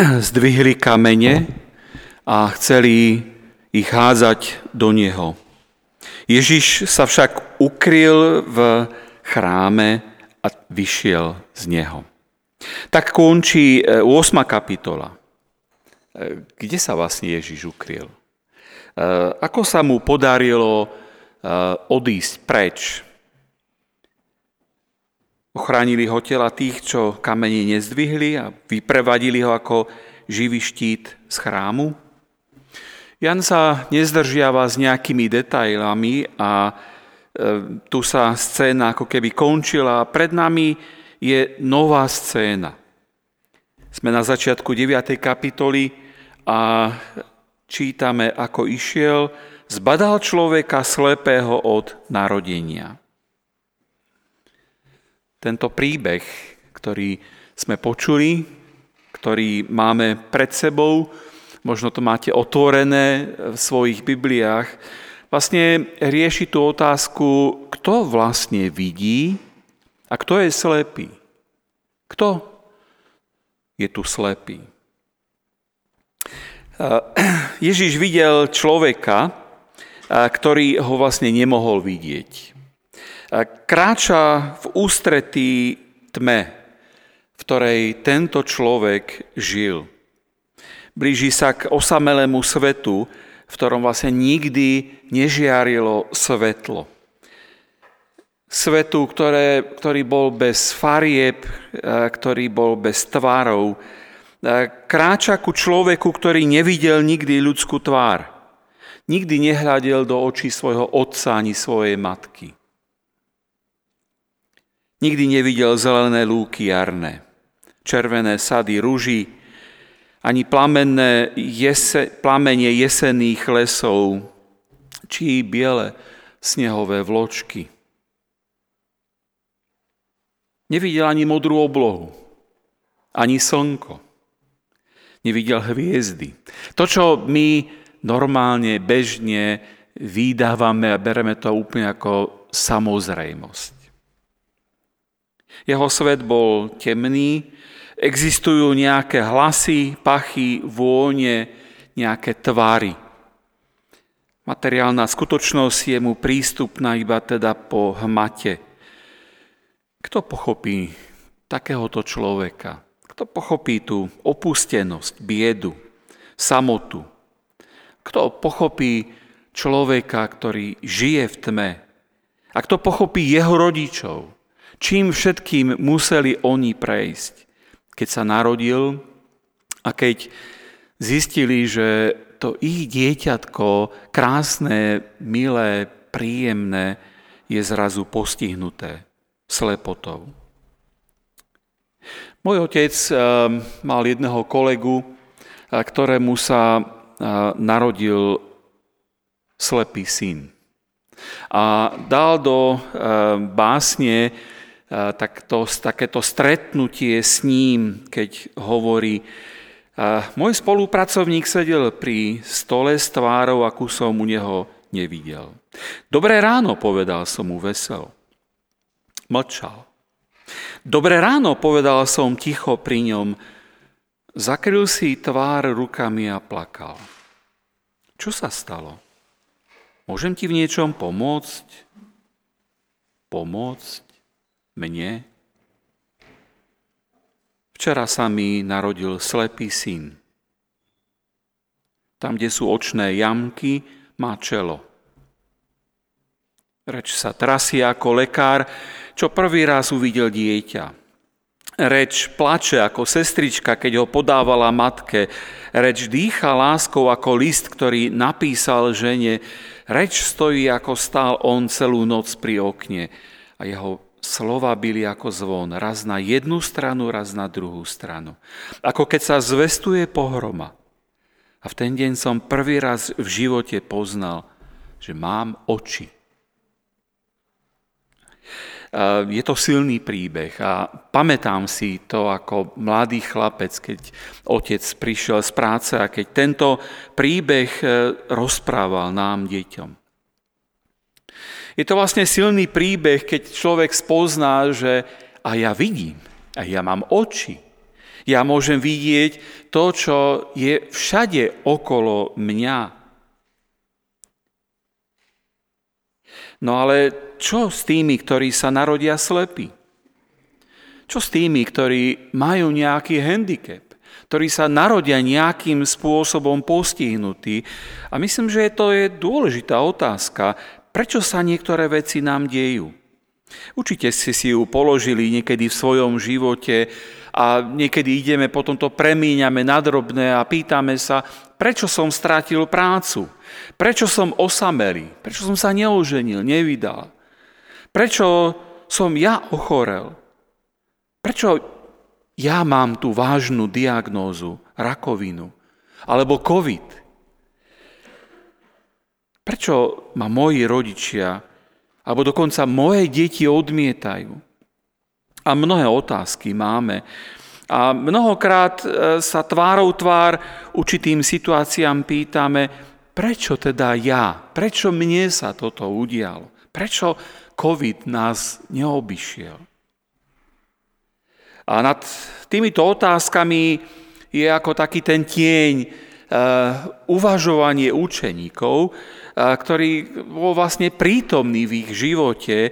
zdvihli kamene a chceli ich hádzať do neho. Ježiš sa však ukryl v chráme a vyšiel z neho. Tak končí 8. E, kapitola. E, kde sa vlastne Ježiš ukryl? E, ako sa mu podarilo odísť preč? Ochránili ho tela tých, čo kamene nezdvihli a vyprevadili ho ako živý štít z chrámu? Jan sa nezdržiava s nejakými detailami a e, tu sa scéna ako keby končila a pred nami je nová scéna. Sme na začiatku 9. kapitoly a čítame, ako išiel, zbadal človeka slepého od narodenia. Tento príbeh, ktorý sme počuli, ktorý máme pred sebou, možno to máte otvorené v svojich Bibliách, vlastne rieši tú otázku, kto vlastne vidí a kto je slepý. Kto je tu slepý? Ježiš videl človeka, ktorý ho vlastne nemohol vidieť. Kráča v ústretí tme, v ktorej tento človek žil blíži sa k osamelému svetu, v ktorom vlastne nikdy nežiarilo svetlo. Svetu, ktoré, ktorý bol bez farieb, ktorý bol bez tvárov. Kráča ku človeku, ktorý nevidel nikdy ľudskú tvár. Nikdy nehľadel do očí svojho otca ani svojej matky. Nikdy nevidel zelené lúky jarné, červené sady rúží, ani plamenné jese, plamenie jesenných lesov, či biele snehové vločky. Nevidel ani modrú oblohu, ani slnko. Nevidel hviezdy. To, čo my normálne, bežne vydávame a bereme to úplne ako samozrejmosť. Jeho svet bol temný, Existujú nejaké hlasy, pachy, vône, nejaké tvary. Materiálna skutočnosť je mu prístupná iba teda po hmate. Kto pochopí takéhoto človeka? Kto pochopí tú opustenosť, biedu, samotu? Kto pochopí človeka, ktorý žije v tme? A kto pochopí jeho rodičov? Čím všetkým museli oni prejsť? keď sa narodil a keď zistili, že to ich dieťatko, krásne, milé, príjemné, je zrazu postihnuté slepotou. Môj otec eh, mal jedného kolegu, eh, ktorému sa eh, narodil slepý syn. A dal do básne tak to, takéto stretnutie s ním, keď hovorí, môj spolupracovník sedel pri stole s tvárou, akú som u neho nevidel. Dobré ráno, povedal som mu vesel. Mlčal. Dobré ráno, povedal som ticho pri ňom. Zakryl si tvár rukami a plakal. Čo sa stalo? Môžem ti v niečom pomôcť? Pomôcť? Mne. Včera sa mi narodil slepý syn. Tam, kde sú očné jamky, má čelo. Reč sa trasie ako lekár, čo prvý raz uvidel dieťa. Reč plače ako sestrička, keď ho podávala matke. Reč dýcha láskou ako list, ktorý napísal žene. Reč stojí ako stál on celú noc pri okne a jeho slova byli ako zvon, raz na jednu stranu, raz na druhú stranu. Ako keď sa zvestuje pohroma. A v ten deň som prvý raz v živote poznal, že mám oči. Je to silný príbeh a pamätám si to ako mladý chlapec, keď otec prišiel z práce a keď tento príbeh e, rozprával nám, deťom. Je to vlastne silný príbeh, keď človek spozná, že a ja vidím, a ja mám oči. Ja môžem vidieť to, čo je všade okolo mňa. No ale čo s tými, ktorí sa narodia slepí? Čo s tými, ktorí majú nejaký handicap? ktorí sa narodia nejakým spôsobom postihnutí. A myslím, že to je dôležitá otázka, prečo sa niektoré veci nám dejú. Určite ste si ju položili niekedy v svojom živote a niekedy ideme, potom to premíňame nadrobné a pýtame sa, prečo som strátil prácu, prečo som osamelý, prečo som sa neoženil, nevydal, prečo som ja ochorel, prečo ja mám tú vážnu diagnózu, rakovinu? Alebo COVID. Prečo ma moji rodičia alebo dokonca moje deti odmietajú? A mnohé otázky máme. A mnohokrát e, sa tvárou tvár určitým situáciám pýtame, prečo teda ja, prečo mne sa toto udialo, prečo COVID nás neobyšiel. A nad týmito otázkami je ako taký ten tieň, uvažovanie učeníkov, uh, ktorý bol vlastne prítomný v ich živote,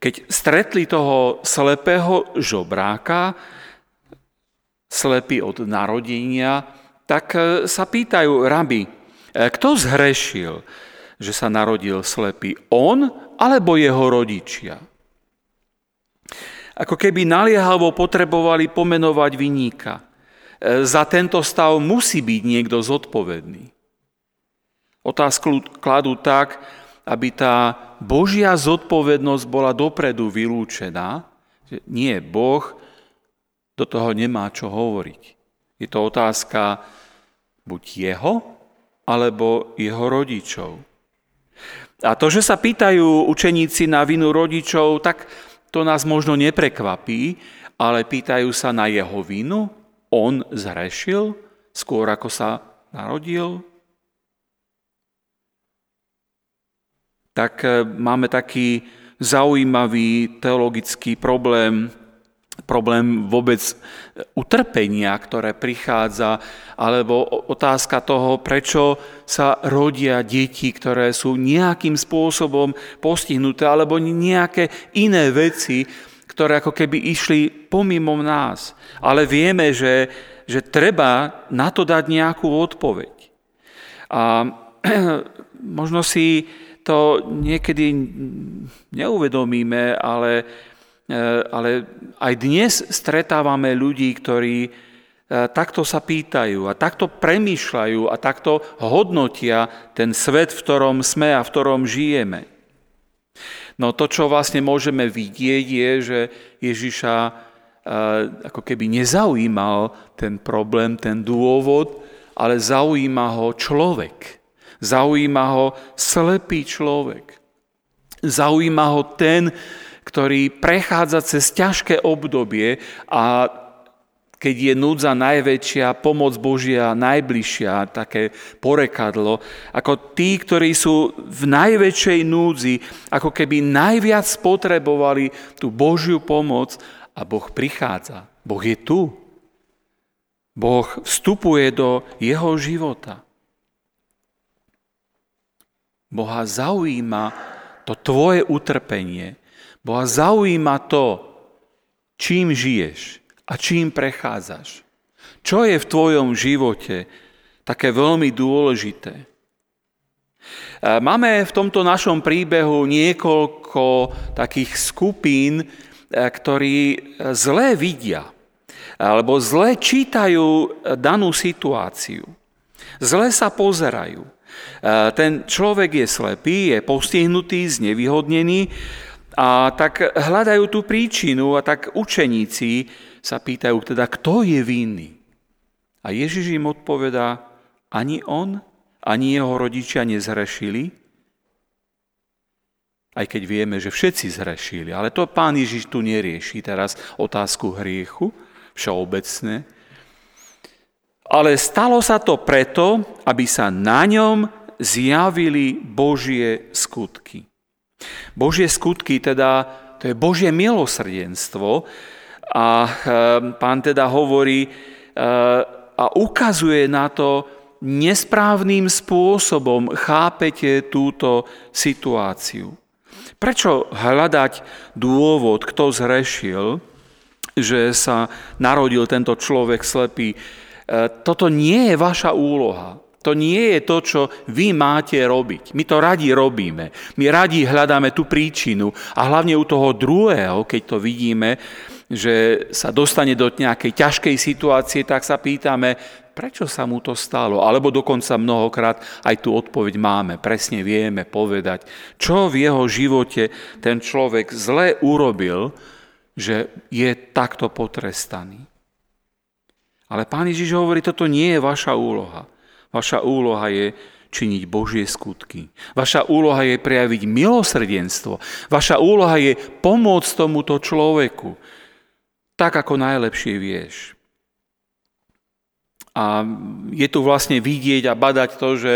keď stretli toho slepého žobráka, slepý od narodenia, tak uh, sa pýtajú, rabi, kto zhrešil, že sa narodil slepý? On alebo jeho rodičia? ako keby naliehavo potrebovali pomenovať vyníka. Za tento stav musí byť niekto zodpovedný. Otázku kladú tak, aby tá Božia zodpovednosť bola dopredu vylúčená. Nie, Boh do toho nemá čo hovoriť. Je to otázka buď jeho, alebo jeho rodičov. A to, že sa pýtajú učeníci na vinu rodičov, tak to nás možno neprekvapí, ale pýtajú sa na jeho vinu. On zhrešil skôr ako sa narodil? Tak e, máme taký zaujímavý teologický problém, problém vôbec utrpenia, ktoré prichádza, alebo otázka toho, prečo sa rodia deti, ktoré sú nejakým spôsobom postihnuté, alebo nejaké iné veci, ktoré ako keby išli pomimo nás. Ale vieme, že, že treba na to dať nejakú odpoveď. A možno si to niekedy neuvedomíme, ale Eh, ale aj dnes stretávame ľudí, ktorí eh, takto sa pýtajú a takto premýšľajú a takto hodnotia ten svet, v ktorom sme a v ktorom žijeme. No to, čo vlastne môžeme vidieť, je, že Ježiša eh, ako keby nezaujímal ten problém, ten dôvod, ale zaujíma ho človek. Zaujíma ho slepý človek. Zaujíma ho ten, ktorý prechádza cez ťažké obdobie a keď je núdza najväčšia, pomoc Božia najbližšia, také porekadlo, ako tí, ktorí sú v najväčšej núdzi, ako keby najviac potrebovali tú Božiu pomoc a Boh prichádza. Boh je tu. Boh vstupuje do jeho života. Boha zaujíma to tvoje utrpenie, Boha zaujíma to, čím žiješ a čím prechádzaš. Čo je v tvojom živote také veľmi dôležité. Máme v tomto našom príbehu niekoľko takých skupín, ktorí zle vidia alebo zle čítajú danú situáciu. Zle sa pozerajú. Ten človek je slepý, je postihnutý, znevýhodnený a tak hľadajú tú príčinu a tak učeníci sa pýtajú teda, kto je vinný. A Ježiš im odpovedá, ani on, ani jeho rodičia nezhrešili, aj keď vieme, že všetci zhrešili. Ale to pán Ježiš tu nerieši teraz otázku hriechu, všeobecné. Ale stalo sa to preto, aby sa na ňom zjavili Božie skutky. Božie skutky, teda to je Božie milosrdenstvo, A pán teda hovorí a ukazuje na to, nesprávnym spôsobom chápete túto situáciu. Prečo hľadať dôvod, kto zrešil, že sa narodil tento človek slepý? E, toto nie je vaša úloha. To nie je to, čo vy máte robiť. My to radi robíme. My radi hľadáme tú príčinu a hlavne u toho druhého, keď to vidíme, že sa dostane do nejakej ťažkej situácie, tak sa pýtame, prečo sa mu to stalo? Alebo dokonca mnohokrát aj tú odpoveď máme, presne vieme povedať, čo v jeho živote ten človek zle urobil, že je takto potrestaný. Ale pán Ježiš hovorí, toto nie je vaša úloha. Vaša úloha je činiť Božie skutky. Vaša úloha je prejaviť milosrdenstvo. Vaša úloha je pomôcť tomuto človeku tak, ako najlepšie vieš. A je tu vlastne vidieť a badať to, že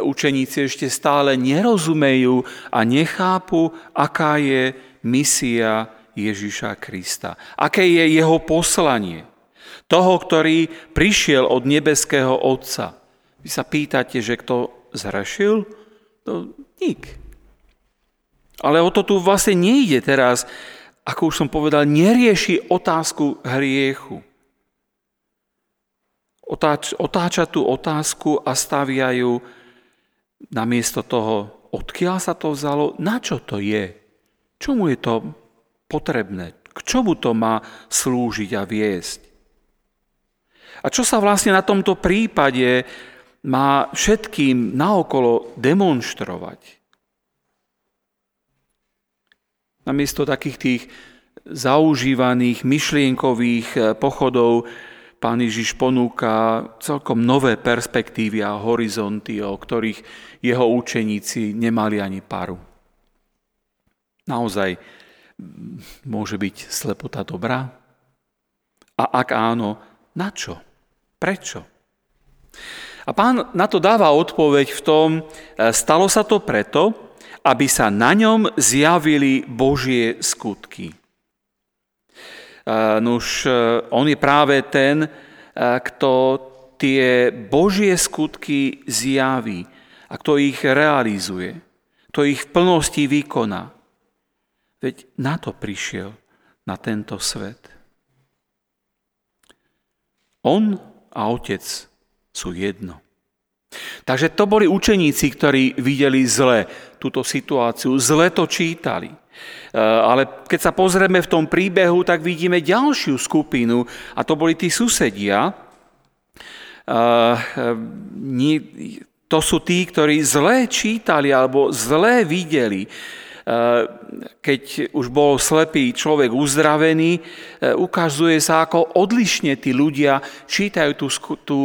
učeníci ešte stále nerozumejú a nechápu, aká je misia Ježiša Krista. Aké je jeho poslanie. Toho, ktorý prišiel od nebeského Otca. Vy sa pýtate, že kto zrešil? To nik. Ale o to tu vlastne nejde teraz ako už som povedal, nerieši otázku hriechu. Otáč, otáča tú otázku a staviajú namiesto toho, odkiaľ sa to vzalo, na čo to je, čomu je to potrebné, k čomu to má slúžiť a viesť. A čo sa vlastne na tomto prípade má všetkým naokolo demonstrovať? Namiesto takých tých zaužívaných myšlienkových eh, pochodov Pán Ježiš ponúka celkom nové perspektívy a horizonty, o ktorých jeho učeníci nemali ani paru. Naozaj môže byť slepota dobrá? A ak áno, na čo? Prečo? A pán na to dáva odpoveď v tom, eh, stalo sa to preto, aby sa na ňom zjavili Božie skutky. Nuž, e, on je práve ten, e, kto tie Božie skutky zjaví a kto ich realizuje, kto ich v plnosti vykoná. Veď na to prišiel, na tento svet. On a Otec sú jedno. Takže to boli učeníci, ktorí videli zle túto situáciu, zle to čítali. E, ale keď sa pozrieme v tom príbehu, tak vidíme ďalšiu skupinu a to boli tí susedia. E, e, to sú tí, ktorí zle čítali alebo zle videli. Keď už bol slepý človek uzdravený, ukazuje sa, ako odlišne tí ľudia čítajú tú, tú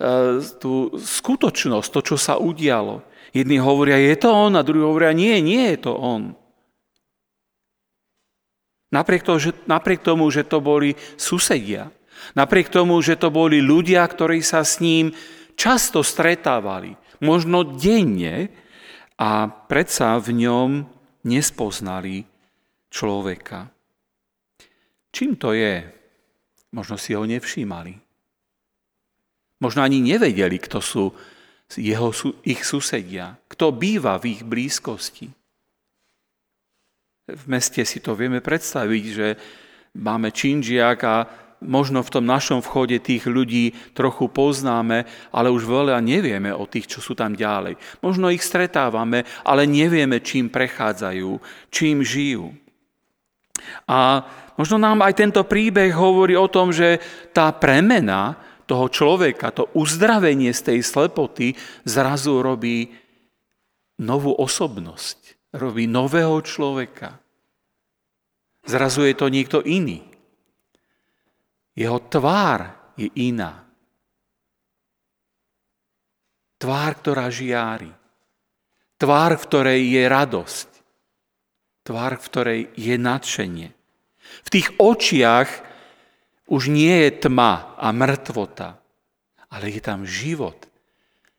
E, tú skutočnosť, to, čo sa udialo. Jedni hovoria, je to on, a druhí hovoria, nie, nie je to on. Napriek, to, že, napriek tomu, že to boli susedia, napriek tomu, že to boli ľudia, ktorí sa s ním často stretávali, možno denne, a predsa v ňom nespoznali človeka. Čím to je? Možno si ho nevšímali. Možno ani nevedeli, kto sú jeho, ich susedia, kto býva v ich blízkosti. V meste si to vieme predstaviť, že máme činžiak a možno v tom našom vchode tých ľudí trochu poznáme, ale už veľa nevieme o tých, čo sú tam ďalej. Možno ich stretávame, ale nevieme, čím prechádzajú, čím žijú. A možno nám aj tento príbeh hovorí o tom, že tá premena, toho človeka, to uzdravenie z tej slepoty zrazu robí novú osobnosť, robí nového človeka. Zrazu je to niekto iný. Jeho tvár je iná. Tvár, ktorá žiári. Tvár, v ktorej je radosť. Tvár, v ktorej je nadšenie. V tých očiach už nie je tma a mŕtvota, ale je tam život,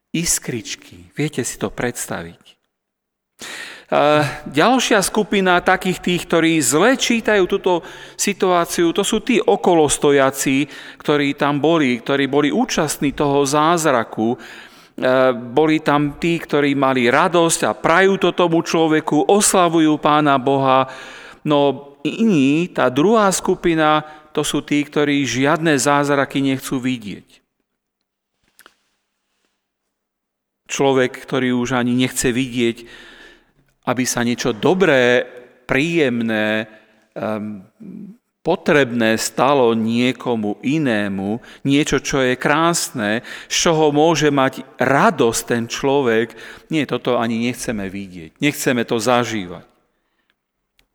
iskričky. Viete si to predstaviť. Ďalšia skupina takých tých, ktorí zle čítajú túto situáciu, to sú tí okolostojaci, ktorí tam boli, ktorí boli účastní toho zázraku. Boli tam tí, ktorí mali radosť a prajú to tomu človeku, oslavujú pána Boha. No iní, tá druhá skupina, to sú tí, ktorí žiadne zázraky nechcú vidieť. Človek, ktorý už ani nechce vidieť aby sa niečo dobré, príjemné, potrebné stalo niekomu inému, niečo, čo je krásne, z čoho môže mať radosť ten človek, nie, toto ani nechceme vidieť, nechceme to zažívať.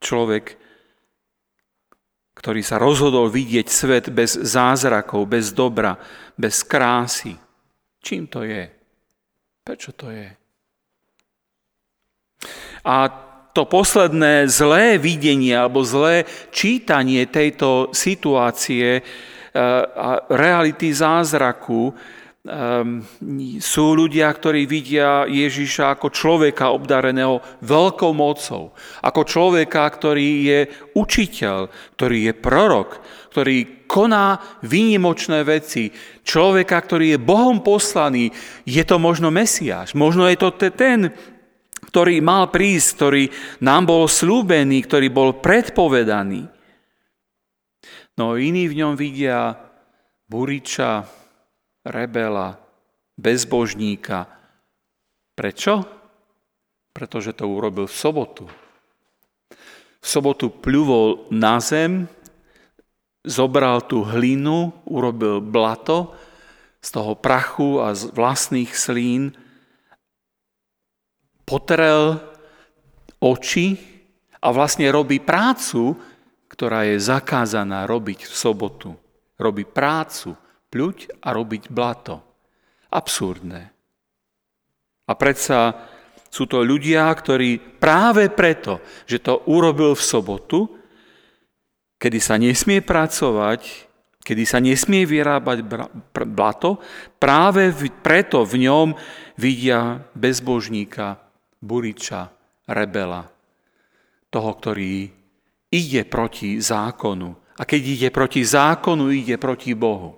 Človek, ktorý sa rozhodol vidieť svet bez zázrakov, bez dobra, bez krásy. Čím to je? Prečo to je? A to posledné zlé videnie alebo zlé čítanie tejto situácie e, a reality zázraku ehm, sú ľudia, ktorí vidia Ježiša ako človeka obdareného veľkou mocou, ako človeka, ktorý je učiteľ, ktorý je prorok, ktorý koná výnimočné veci, človeka, ktorý je Bohom poslaný, je to možno Mesiáš, možno je to ten, ktorý mal prísť, ktorý nám bol slúbený, ktorý bol predpovedaný. No iní v ňom vidia buriča, rebela, bezbožníka. Prečo? Pretože to urobil v sobotu. V sobotu pľuvol na zem, zobral tú hlinu, urobil blato z toho prachu a z vlastných slín potrel oči a vlastne robí prácu, ktorá je zakázaná robiť v sobotu. Robí prácu, pľuť a robiť blato. Absurdné. A predsa sú to ľudia, ktorí práve preto, že to urobil v sobotu, kedy sa nesmie pracovať, kedy sa nesmie vyrábať blato, práve preto v ňom vidia bezbožníka, buriča, rebela, toho, ktorý ide proti zákonu. A keď ide proti zákonu, ide proti Bohu.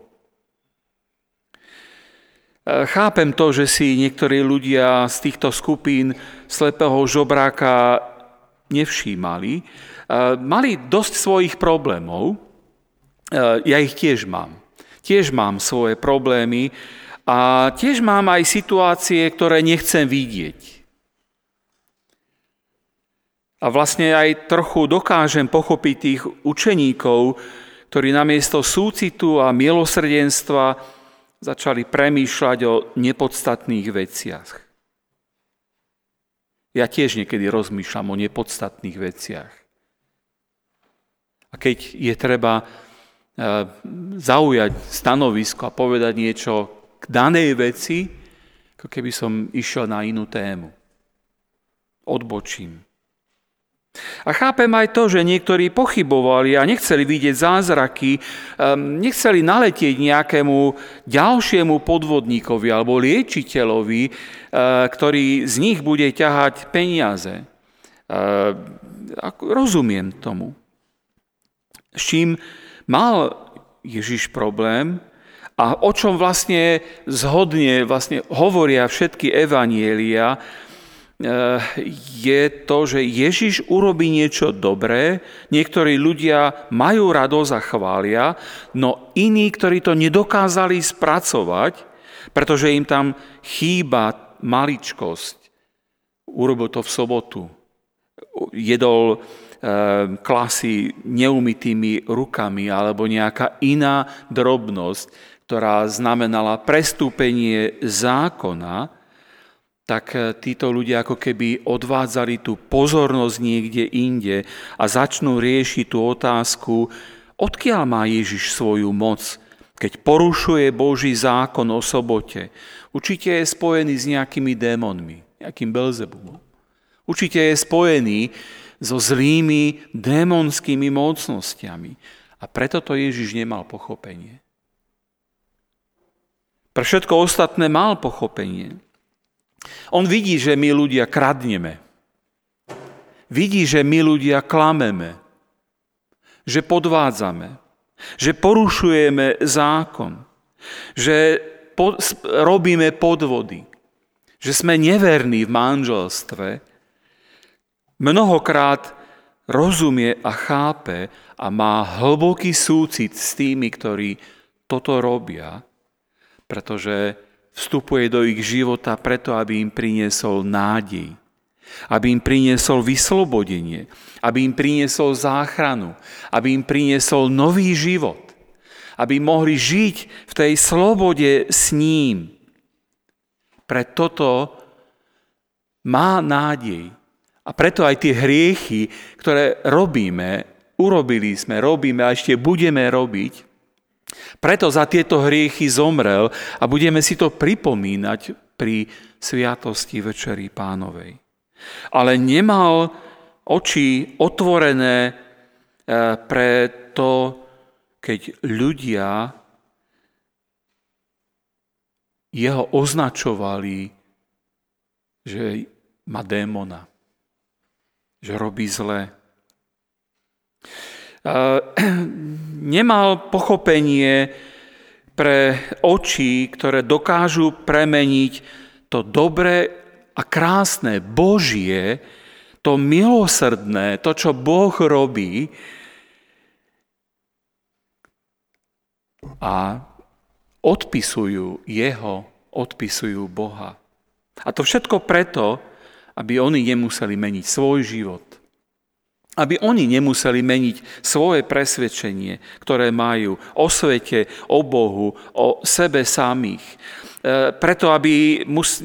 E, chápem to, že si niektorí ľudia z týchto skupín slepého žobráka nevšímali. E, mali dosť svojich problémov. E, ja ich tiež mám. Tiež mám svoje problémy a tiež mám aj situácie, ktoré nechcem vidieť. A vlastne aj trochu dokážem pochopiť tých učeníkov, ktorí namiesto súcitu a milosrdenstva začali premýšľať o nepodstatných veciach. Ja tiež niekedy rozmýšľam o nepodstatných veciach. A keď je treba e, zaujať stanovisko a povedať niečo k danej veci, ako keby som išiel na inú tému. Odbočím. A chápem aj to, že niektorí pochybovali a nechceli vidieť zázraky, ehm, nechceli naletieť nejakému ďalšiemu podvodníkovi alebo liečiteľovi, eh, ktorý z nich bude ťahať peniaze. Eh, rozumiem tomu. S čím mal Ježiš problém a o čom vlastne zhodne vlastne hovoria všetky evanielia, je to, že Ježiš urobí niečo dobré, niektorí ľudia majú radosť a chvália, no iní, ktorí to nedokázali spracovať, pretože im tam chýba maličkosť, urobil to v sobotu. Jedol eh, klasy neumytými rukami alebo nejaká iná drobnosť, ktorá znamenala prestúpenie zákona, tak e, títo ľudia ako keby odvádzali tú pozornosť niekde inde a začnú riešiť tú otázku, odkiaľ má Ježiš svoju moc, keď porušuje Boží zákon o sobote. Určite je spojený s nejakými démonmi, nejakým Belzebubom. Určite je spojený so zlými démonskými mocnosťami. A preto to Ježiš nemal pochopenie. Pre všetko ostatné mal pochopenie. On vidí, že my ľudia kradneme. vidí, že my ľudia klameme, že podvádzame, že porušujeme zákon, že robíme podvody, že sme neverní v manželstve, mnohokrát rozumie a chápe a má hlboký súcit s tými, ktorí toto robia, pretože vstupuje do ich života preto, aby im priniesol nádej, aby im priniesol vyslobodenie, aby im priniesol záchranu, aby im priniesol nový život aby mohli žiť v tej slobode s ním. Pre toto má nádej. A preto aj tie hriechy, ktoré robíme, urobili sme, robíme a ešte budeme robiť, preto za tieto hriechy zomrel a budeme si to pripomínať pri sviatosti Večery pánovej. Ale nemal oči otvorené eh, pre to, keď ľudia jeho označovali, že má démona, že robí zle. Nemal pochopenie pre oči, ktoré dokážu premeniť to dobré a krásne Božie, to milosrdné, to, čo Boh robí, a odpisujú jeho, odpisujú Boha. A to všetko preto, aby oni nemuseli meniť svoj život. Aby oni nemuseli meniť svoje presvedčenie, ktoré majú o svete, o Bohu, o sebe samých. E, preto, aby, mus,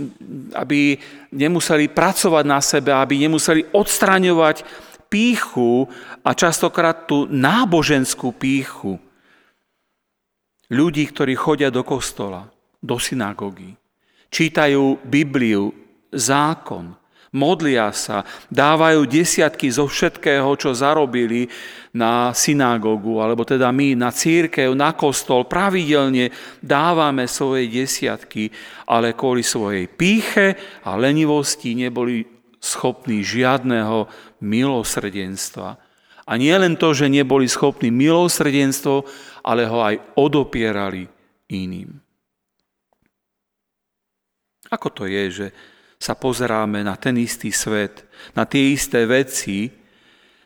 aby nemuseli pracovať na sebe, aby nemuseli odstraňovať píchu a častokrát tú náboženskú píchu, ľudí, ktorí chodia do kostola, do synagógy, čítajú Bibliu, zákon, modlia sa, dávajú desiatky zo všetkého, čo zarobili na synagógu, alebo teda my na církev, na kostol, pravidelne dávame svoje desiatky, ale kvôli svojej píche a lenivosti neboli schopní žiadneho milosrdenstva. A nie len to, že neboli schopní milosrdenstvo, ale ho aj odopierali iným. Ako to je, že sa pozeráme na ten istý svet, na tie isté veci,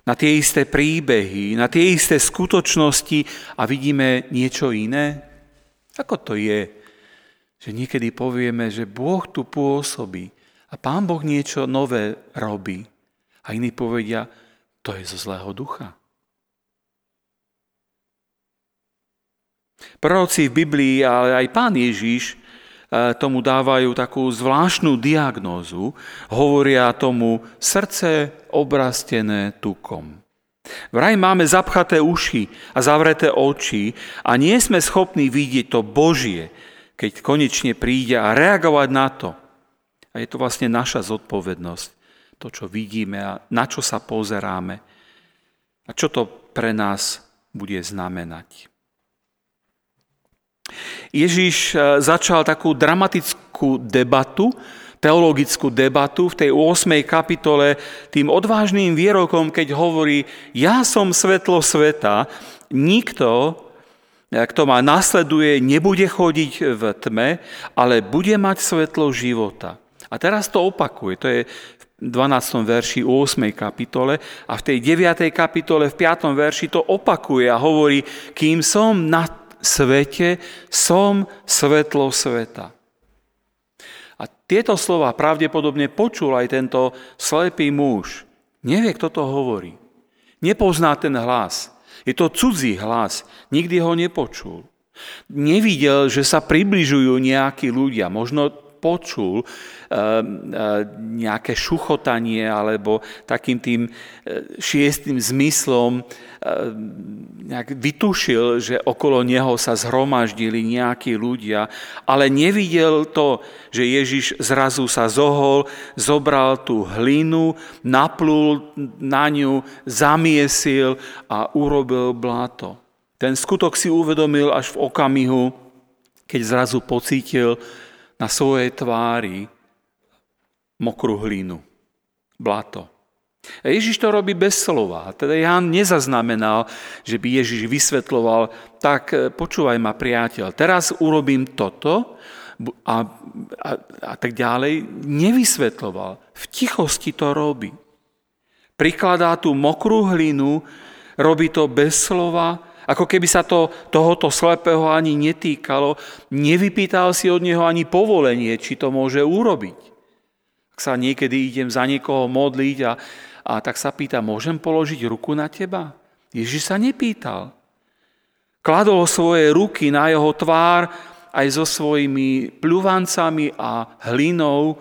na tie isté príbehy, na tie isté skutočnosti a vidíme niečo iné? Ako to je, že niekedy povieme, že Boh tu pôsobí a Pán Boh niečo nové robí a iní povedia, to je zo zlého ducha. Proroci v Biblii, ale aj pán Ježiš tomu dávajú takú zvláštnu diagnózu, hovoria tomu srdce obrastené tukom. Vraj máme zapchaté uši a zavreté oči a nie sme schopní vidieť to Božie, keď konečne príde a reagovať na to. A je to vlastne naša zodpovednosť, to, čo vidíme a na čo sa pozeráme a čo to pre nás bude znamenať. Ježiš e, začal takú dramatickú debatu, teologickú debatu v tej 8. kapitole tým odvážným výrokom, keď hovorí, ja som svetlo sveta, nikto, e, kto ma nasleduje, nebude chodiť v tme, ale bude mať svetlo života. A teraz to opakuje, to je v 12. verši 8. kapitole a v tej 9. kapitole v 5. verši to opakuje a hovorí, kým som na svete, som svetlo sveta. A tieto slova pravdepodobne počul aj tento slepý muž. Nevie, kto to hovorí. Nepozná ten hlas. Je to cudzí hlas. Nikdy ho nepočul. Nevidel, že sa približujú nejakí ľudia. Možno počul nejaké šuchotanie alebo takým tým eh, šiestým zmyslom nejak vytušil, že okolo neho sa zhromaždili nejakí ľudia, ale nevidel to, že Ježiš zrazu sa zohol, zobral tú hlinu, naplul na ňu, zamiesil a urobil bláto. Ten skutok si uvedomil až v okamihu, keď zrazu pocítil, na svojej tvári mokrú hlínu, blato. A Ježiš to robí bez slova. Teda Ján nezaznamenal, že by Ježiš vysvetloval, tak e, počúvaj ma priateľ, teraz urobím toto a, a, a tak ďalej. Nevysvetloval. V tichosti to robí. Prikladá tú mokrú hlinu, robí to bez slova, ako keby sa to tohoto slepého ani netýkalo. Nevypýtal si od neho ani povolenie, či to môže urobiť. Sa niekedy idem za niekoho modliť a, a tak sa pýta, môžem položiť ruku na teba? Ježiš sa nepýtal. Kladol svoje ruky na jeho tvár aj so svojimi pľuvancami a hlinou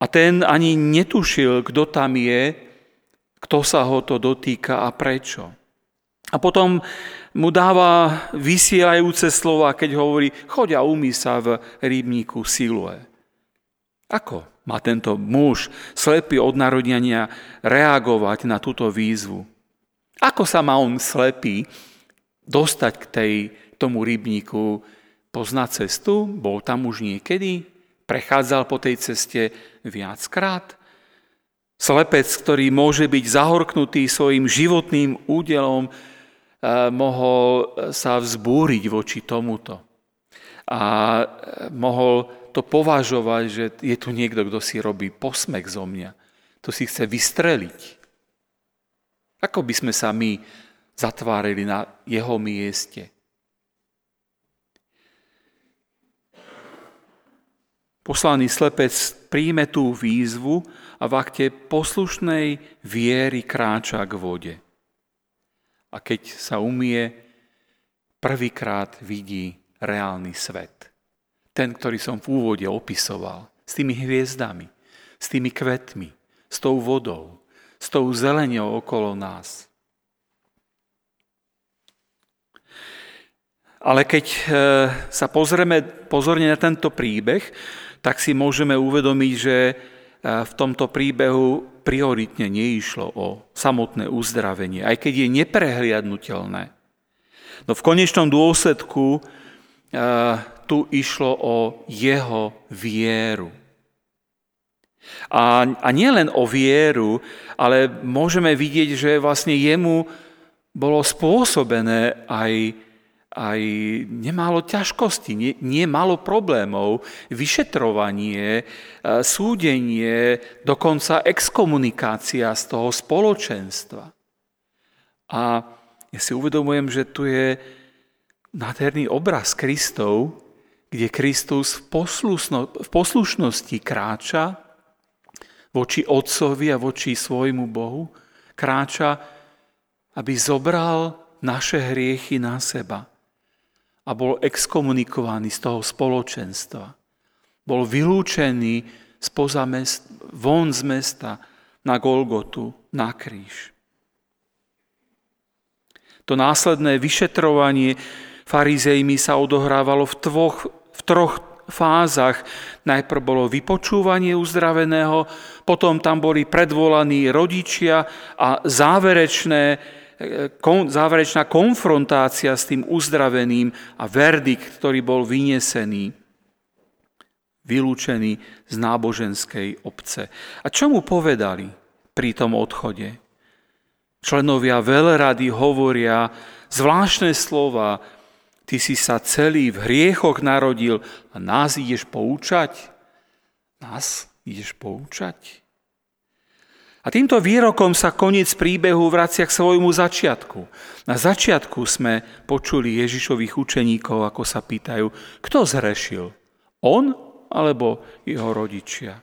a ten ani netušil, kto tam je, kto sa ho to dotýka a prečo. A potom mu dáva vysielajúce slova, keď hovorí, choď a umí sa v rybníku Siloe. Ako má tento muž, slepý od narodenia, reagovať na túto výzvu? Ako sa má on slepý dostať k tej, tomu rybníku? Pozná cestu? Bol tam už niekedy? Prechádzal po tej ceste viackrát? Slepec, ktorý môže byť zahorknutý svojim životným údelom, mohol sa vzbúriť voči tomuto. A mohol to považovať, že je tu niekto, kto si robí posmek zo mňa. To si chce vystreliť. Ako by sme sa my zatvárili na jeho mieste? Poslaný slepec príjme tú výzvu a v akte poslušnej viery kráča k vode a keď sa umie, prvýkrát vidí reálny svet. Ten, ktorý som v úvode opisoval, s tými hviezdami, s tými kvetmi, s tou vodou, s tou zeleňou okolo nás. Ale keď e, sa pozrieme pozorne na tento príbeh, tak si môžeme uvedomiť, že e, v tomto príbehu prioritne neišlo o samotné uzdravenie, aj keď je neprehliadnutelné. No v konečnom dôsledku tu išlo o jeho vieru. A, a nie len o vieru, ale môžeme vidieť, že vlastne jemu bolo spôsobené aj aj nemálo ťažkostí, nie, nie málo problémov, vyšetrovanie, e, súdenie, dokonca exkomunikácia z toho spoločenstva. A ja si uvedomujem, že tu je nádherný obraz Kristov, kde Kristus v, poslušno, v poslušnosti kráča voči Otcovi a voči svojmu Bohu, kráča, aby zobral naše hriechy na seba a bol exkomunikovaný z toho spoločenstva. Bol vylúčený spoza mest, von z mesta na Golgotu, na kríž. To následné vyšetrovanie farizejmi sa odohrávalo v, tvoch, v troch fázach. Najprv bolo vypočúvanie uzdraveného, potom tam boli predvolaní rodičia a záverečné záverečná konfrontácia s tým uzdraveným a verdikt, ktorý bol vynesený, vylúčený z náboženskej obce. A čo mu povedali pri tom odchode? Členovia veľrady hovoria zvláštne slova, ty si sa celý v hriechoch narodil a nás ideš poučať? Nás ideš poučať? A týmto výrokom sa koniec príbehu vracia k svojmu začiatku. Na začiatku sme počuli Ježišových učeníkov, ako sa pýtajú, kto zrešil? On alebo jeho rodičia?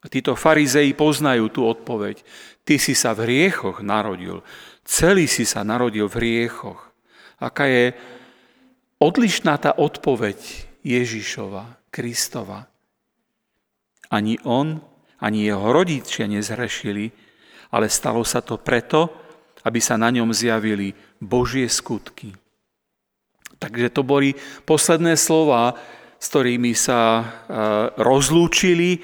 A títo farizei poznajú tú odpoveď. Ty si sa v hriechoch narodil. Celý si sa narodil v hriechoch. Aká je odlišná tá odpoveď Ježišova, Kristova. Ani on, ani jeho rodičia nezhrešili, ale stalo sa to preto, aby sa na ňom zjavili Božie skutky. Takže to boli posledné slova, s ktorými sa e, rozlúčili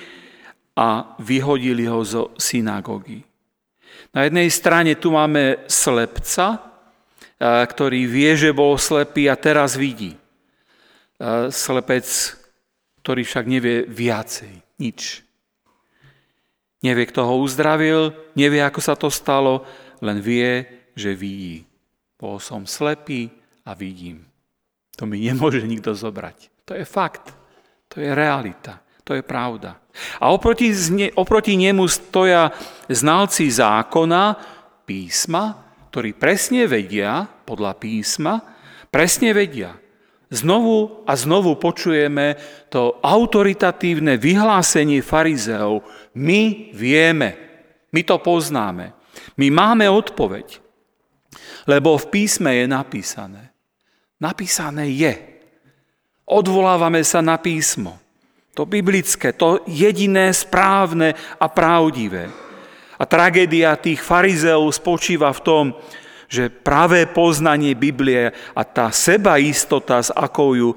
a vyhodili ho zo synagógy. Na jednej strane tu máme slepca, ktorý vie, že bol slepý a teraz vidí. Slepec, ktorý však nevie viacej, nič. Nevie, kto ho uzdravil, nevie, ako sa to stalo, len vie, že vidí. Bol som slepý a vidím. To mi nemôže nikto zobrať. To je fakt. To je realita. To je pravda. A oproti, oproti nemu stoja znalci zákona, písma, ktorí presne vedia, podľa písma, presne vedia. Znovu a znovu počujeme to autoritatívne vyhlásenie farizeov. My vieme, my to poznáme. My máme odpoveď. Lebo v písme je napísané. Napísané je. Odvolávame sa na písmo. To biblické, to jediné správne a pravdivé. A tragédia tých farizeov spočíva v tom, že práve poznanie Biblie a tá sebaistota, s akou ju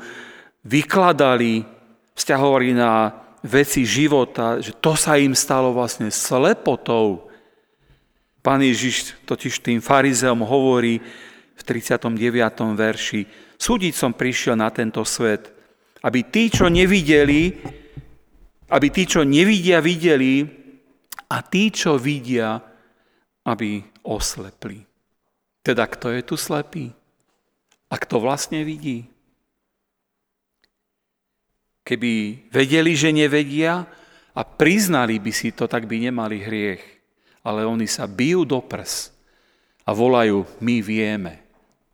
vykladali, vzťahovali na veci života, že to sa im stalo vlastne slepotou. Pán Ježiš totiž tým farizeom hovorí v 39. verši, súdiť som prišiel na tento svet, aby tí, čo nevideli, aby tí, čo nevidia, videli a tí, čo vidia, aby oslepli. Teda kto je tu slepý? A kto vlastne vidí? Keby vedeli, že nevedia a priznali by si to, tak by nemali hriech. Ale oni sa bijú do prs a volajú, my vieme.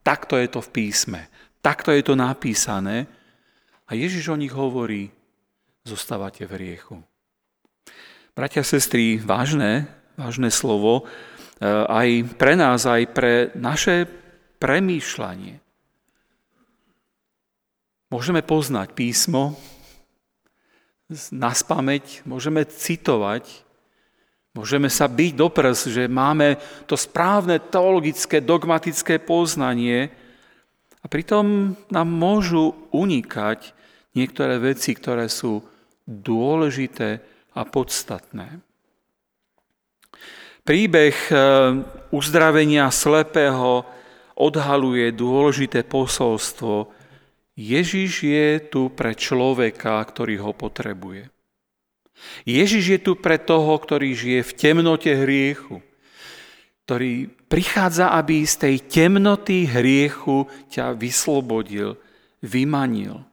Takto je to v písme. Takto je to napísané a Ježiš o nich hovorí, zostávate v riechu. Bratia sestry, vážne, vážne slovo, e, aj pre nás, aj pre naše premýšľanie. Môžeme poznať písmo na spameť, môžeme citovať, môžeme sa byť do prs, že máme to správne teologické, dogmatické poznanie a pritom nám môžu unikať niektoré veci, ktoré sú dôležité a podstatné. Príbeh eh, uzdravenia slepého odhaluje dôležité posolstvo. Ježiš je tu pre človeka, ktorý ho potrebuje. Ježiš je tu pre toho, ktorý žije v temnote hriechu, ktorý prichádza, aby z tej temnoty hriechu ťa vyslobodil, vymanil.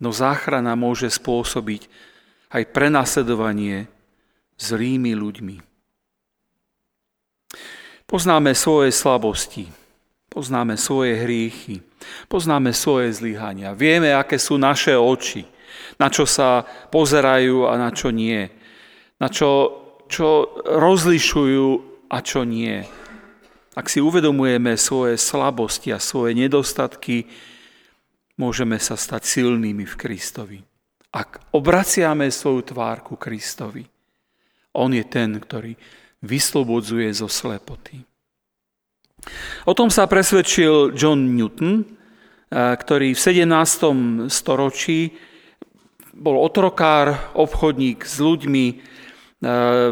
No záchrana môže spôsobiť aj prenasledovanie zlými ľuďmi. Poznáme svoje slabosti, poznáme svoje hriechy, poznáme svoje zlyhania. Vieme, aké sú naše oči, na čo sa pozerajú a na čo nie. Na čo, čo rozlišujú a čo nie. Ak si uvedomujeme svoje slabosti a svoje nedostatky, môžeme sa stať silnými v Kristovi. Ak obraciame svoju tvár ku Kristovi, On je ten, ktorý vyslobodzuje zo slepoty. O tom sa presvedčil John Newton, ktorý v 17. storočí bol otrokár, obchodník s ľuďmi,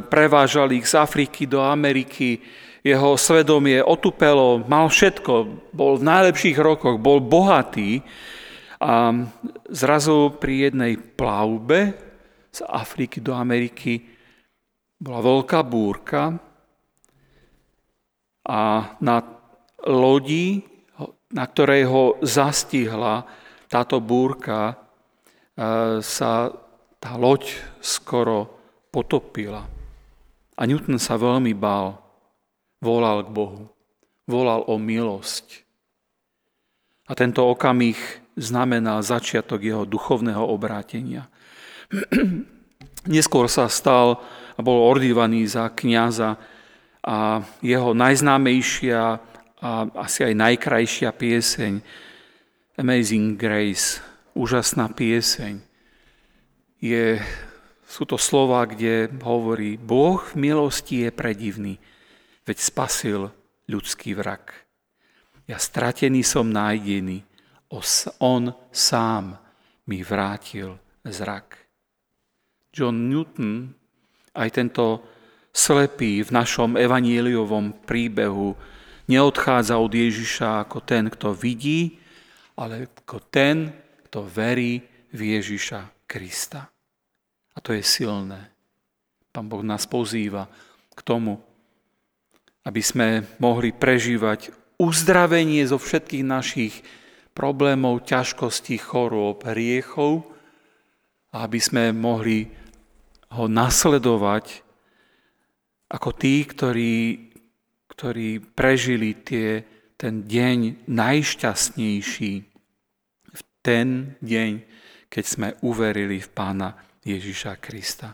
prevážal ich z Afriky do Ameriky, jeho svedomie otupelo, mal všetko, bol v najlepších rokoch, bol bohatý, a zrazu pri jednej plavbe z Afriky do Ameriky bola veľká búrka a na lodi, na ktorej ho zastihla táto búrka, e, sa tá loď skoro potopila. A Newton sa veľmi bál, volal k Bohu, volal o milosť. A tento okamih znamenal začiatok jeho duchovného obrátenia. Neskôr sa stal a bol ordinovaný za kniaza a jeho najznámejšia a asi aj najkrajšia pieseň Amazing Grace, úžasná pieseň, je, sú to slova, kde hovorí Boh v milosti je predivný, veď spasil ľudský vrak. Ja stratený som nájdený, on sám mi vrátil zrak. John Newton, aj tento slepý v našom evaníliovom príbehu, neodchádza od Ježiša ako ten, kto vidí, ale ako ten, kto verí v Ježiša Krista. A to je silné. Pán Boh nás pozýva k tomu, aby sme mohli prežívať uzdravenie zo všetkých našich problémov, ťažkostí, chorôb, hriechov, aby sme mohli ho nasledovať ako tí, ktorí, ktorí prežili tie, ten deň najšťastnejší, v ten deň, keď sme uverili v Pána Ježiša Krista.